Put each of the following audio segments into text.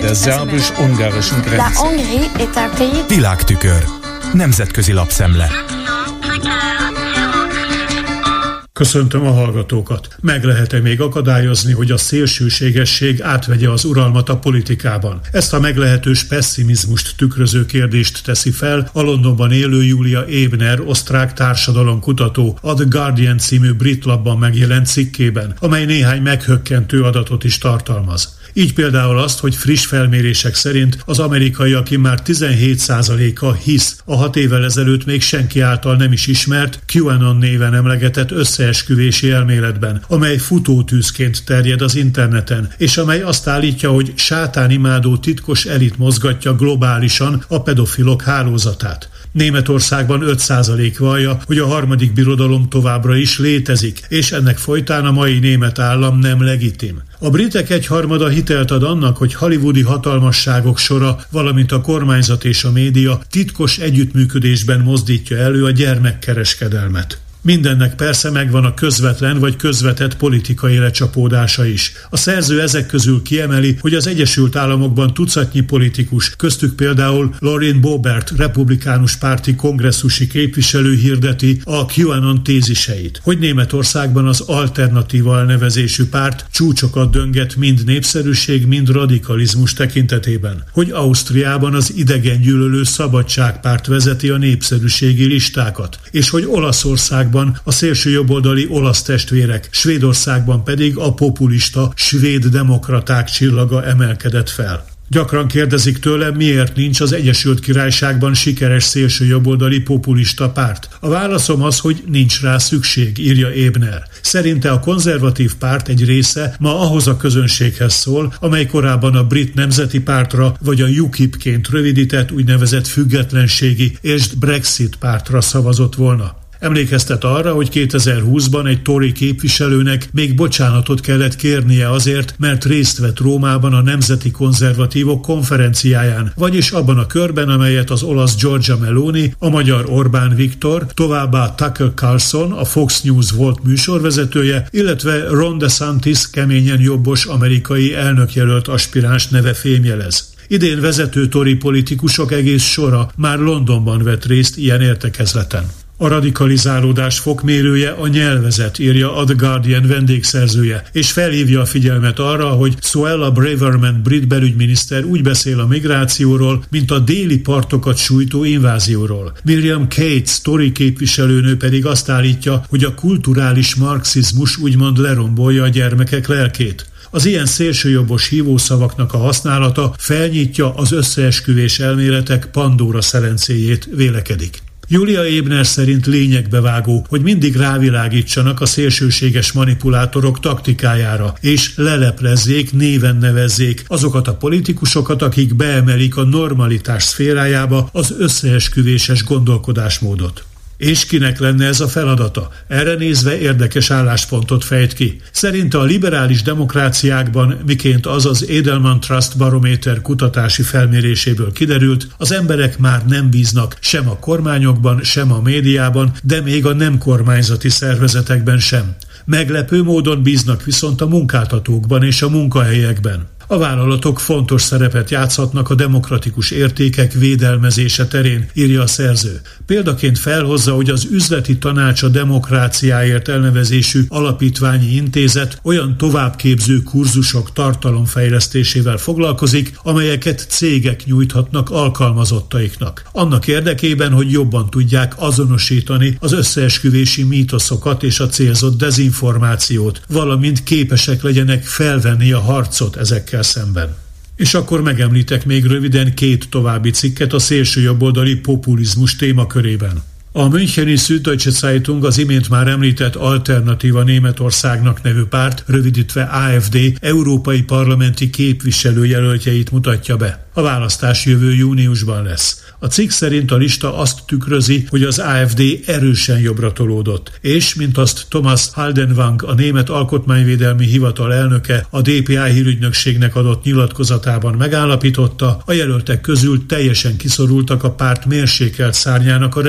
Der szerbus-ungarischen Grenze. Világtükör. Nemzetközi lapszemle. Köszöntöm a hallgatókat. Meg lehet-e még akadályozni, hogy a szélsőségesség átvegye az uralmat a politikában? Ezt a meglehetős pessimizmust tükröző kérdést teszi fel a Londonban élő Julia Ebner, osztrák társadalomkutató, a The Guardian című brit labban megjelent cikkében, amely néhány meghökkentő adatot is tartalmaz. Így például azt, hogy friss felmérések szerint az amerikaiak már 17%-a hisz a hat évvel ezelőtt még senki által nem is ismert QAnon néven emlegetett összeesküvési elméletben, amely futótűzként terjed az interneten, és amely azt állítja, hogy sátánimádó titkos elit mozgatja globálisan a pedofilok hálózatát. Németországban 5% vallja, hogy a harmadik birodalom továbbra is létezik, és ennek folytán a mai német állam nem legitim. A britek egyharmada hitelt ad annak, hogy hollywoodi hatalmasságok sora, valamint a kormányzat és a média titkos együttműködésben mozdítja elő a gyermekkereskedelmet. Mindennek persze megvan a közvetlen vagy közvetett politikai lecsapódása is. A szerző ezek közül kiemeli, hogy az Egyesült Államokban tucatnyi politikus, köztük például Lauren Bobert, republikánus párti kongresszusi képviselő hirdeti a QAnon téziseit, hogy Németországban az alternatíva elnevezésű párt csúcsokat dönget mind népszerűség, mind radikalizmus tekintetében, hogy Ausztriában az idegengyűlölő szabadságpárt vezeti a népszerűségi listákat, és hogy Olaszország Olaszországban a szélső jobboldali olasz testvérek, Svédországban pedig a populista svéd demokraták csillaga emelkedett fel. Gyakran kérdezik tőlem, miért nincs az Egyesült Királyságban sikeres szélső jobboldali populista párt. A válaszom az, hogy nincs rá szükség, írja Ébner. Szerinte a konzervatív párt egy része ma ahhoz a közönséghez szól, amely korábban a brit nemzeti pártra vagy a UKIP-ként rövidített úgynevezett függetlenségi és Brexit pártra szavazott volna. Emlékeztet arra, hogy 2020-ban egy Tory képviselőnek még bocsánatot kellett kérnie azért, mert részt vett Rómában a Nemzeti Konzervatívok konferenciáján, vagyis abban a körben, amelyet az olasz Giorgia Meloni, a magyar Orbán Viktor, továbbá Tucker Carlson, a Fox News volt műsorvezetője, illetve Ron DeSantis keményen jobbos amerikai elnökjelölt aspiráns neve fémjelez. Idén vezető tori politikusok egész sora már Londonban vett részt ilyen értekezleten. A radikalizálódás fokmérője a nyelvezet, írja a The Guardian vendégszerzője, és felhívja a figyelmet arra, hogy Suella Braverman brit belügyminiszter úgy beszél a migrációról, mint a déli partokat sújtó invázióról. Miriam Cates, Tory képviselőnő pedig azt állítja, hogy a kulturális marxizmus úgymond lerombolja a gyermekek lelkét. Az ilyen szélsőjobbos hívószavaknak a használata felnyitja az összeesküvés elméletek Pandora szelencéjét, vélekedik. Julia Ébner szerint lényegbevágó, hogy mindig rávilágítsanak a szélsőséges manipulátorok taktikájára, és leleplezzék, néven nevezzék azokat a politikusokat, akik beemelik a normalitás szférájába az összeesküvéses gondolkodásmódot. És kinek lenne ez a feladata? Erre nézve érdekes álláspontot fejt ki. Szerinte a liberális demokráciákban, miként az az Edelman Trust Barométer kutatási felméréséből kiderült, az emberek már nem bíznak sem a kormányokban, sem a médiában, de még a nem kormányzati szervezetekben sem. Meglepő módon bíznak viszont a munkáltatókban és a munkahelyekben. A vállalatok fontos szerepet játszhatnak a demokratikus értékek védelmezése terén, írja a szerző. Példaként felhozza, hogy az üzleti tanács a demokráciáért elnevezésű alapítványi intézet olyan továbbképző kurzusok tartalomfejlesztésével foglalkozik, amelyeket cégek nyújthatnak alkalmazottaiknak. Annak érdekében, hogy jobban tudják azonosítani az összeesküvési mítoszokat és a célzott dezinformációt, valamint képesek legyenek felvenni a harcot ezekkel ezekkel szemben. És akkor megemlítek még röviden két további cikket a szélsőjobboldali populizmus témakörében. A Müncheni Süddeutsche Zeitung az imént már említett Alternatíva Németországnak nevű párt, rövidítve AFD, európai parlamenti képviselőjelöltjeit mutatja be. A választás jövő júniusban lesz. A cikk szerint a lista azt tükrözi, hogy az AFD erősen jobbra tolódott, és, mint azt Thomas Haldenwang, a Német Alkotmányvédelmi Hivatal elnöke a DPI hírügynökségnek adott nyilatkozatában megállapította, a jelöltek közül teljesen kiszorultak a párt mérsékelt szárnyának a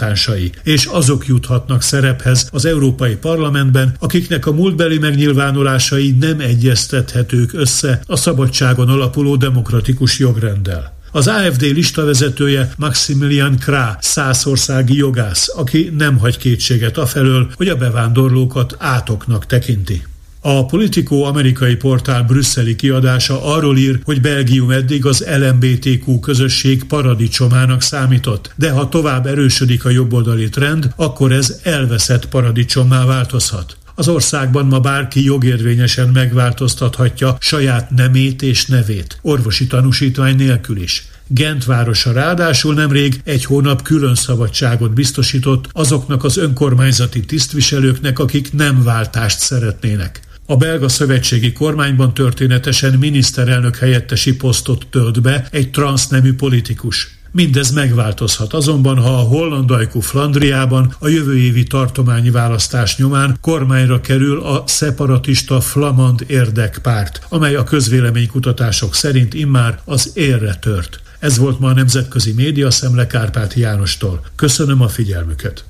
reprezentánsai, és azok juthatnak szerephez az Európai Parlamentben, akiknek a múltbeli megnyilvánulásai nem egyeztethetők össze a szabadságon alapuló demokratikus jogrenddel. Az AFD listavezetője Maximilian Krá, százországi jogász, aki nem hagy kétséget afelől, hogy a bevándorlókat átoknak tekinti. A Politico amerikai portál brüsszeli kiadása arról ír, hogy Belgium eddig az LMBTQ közösség paradicsomának számított, de ha tovább erősödik a jobboldali trend, akkor ez elveszett paradicsommá változhat. Az országban ma bárki jogérvényesen megváltoztathatja saját nemét és nevét, orvosi tanúsítvány nélkül is. Gent városa ráadásul nemrég egy hónap külön szabadságot biztosított azoknak az önkormányzati tisztviselőknek, akik nem váltást szeretnének. A belga szövetségi kormányban történetesen miniszterelnök helyettesi posztot tölt be egy transznemű politikus. Mindez megváltozhat azonban, ha a hollandajkú Flandriában a jövő évi tartományi választás nyomán kormányra kerül a szeparatista Flamand érdekpárt, amely a közvéleménykutatások szerint immár az érre tört. Ez volt ma a Nemzetközi Média Szemle Kárpáti Jánostól. Köszönöm a figyelmüket!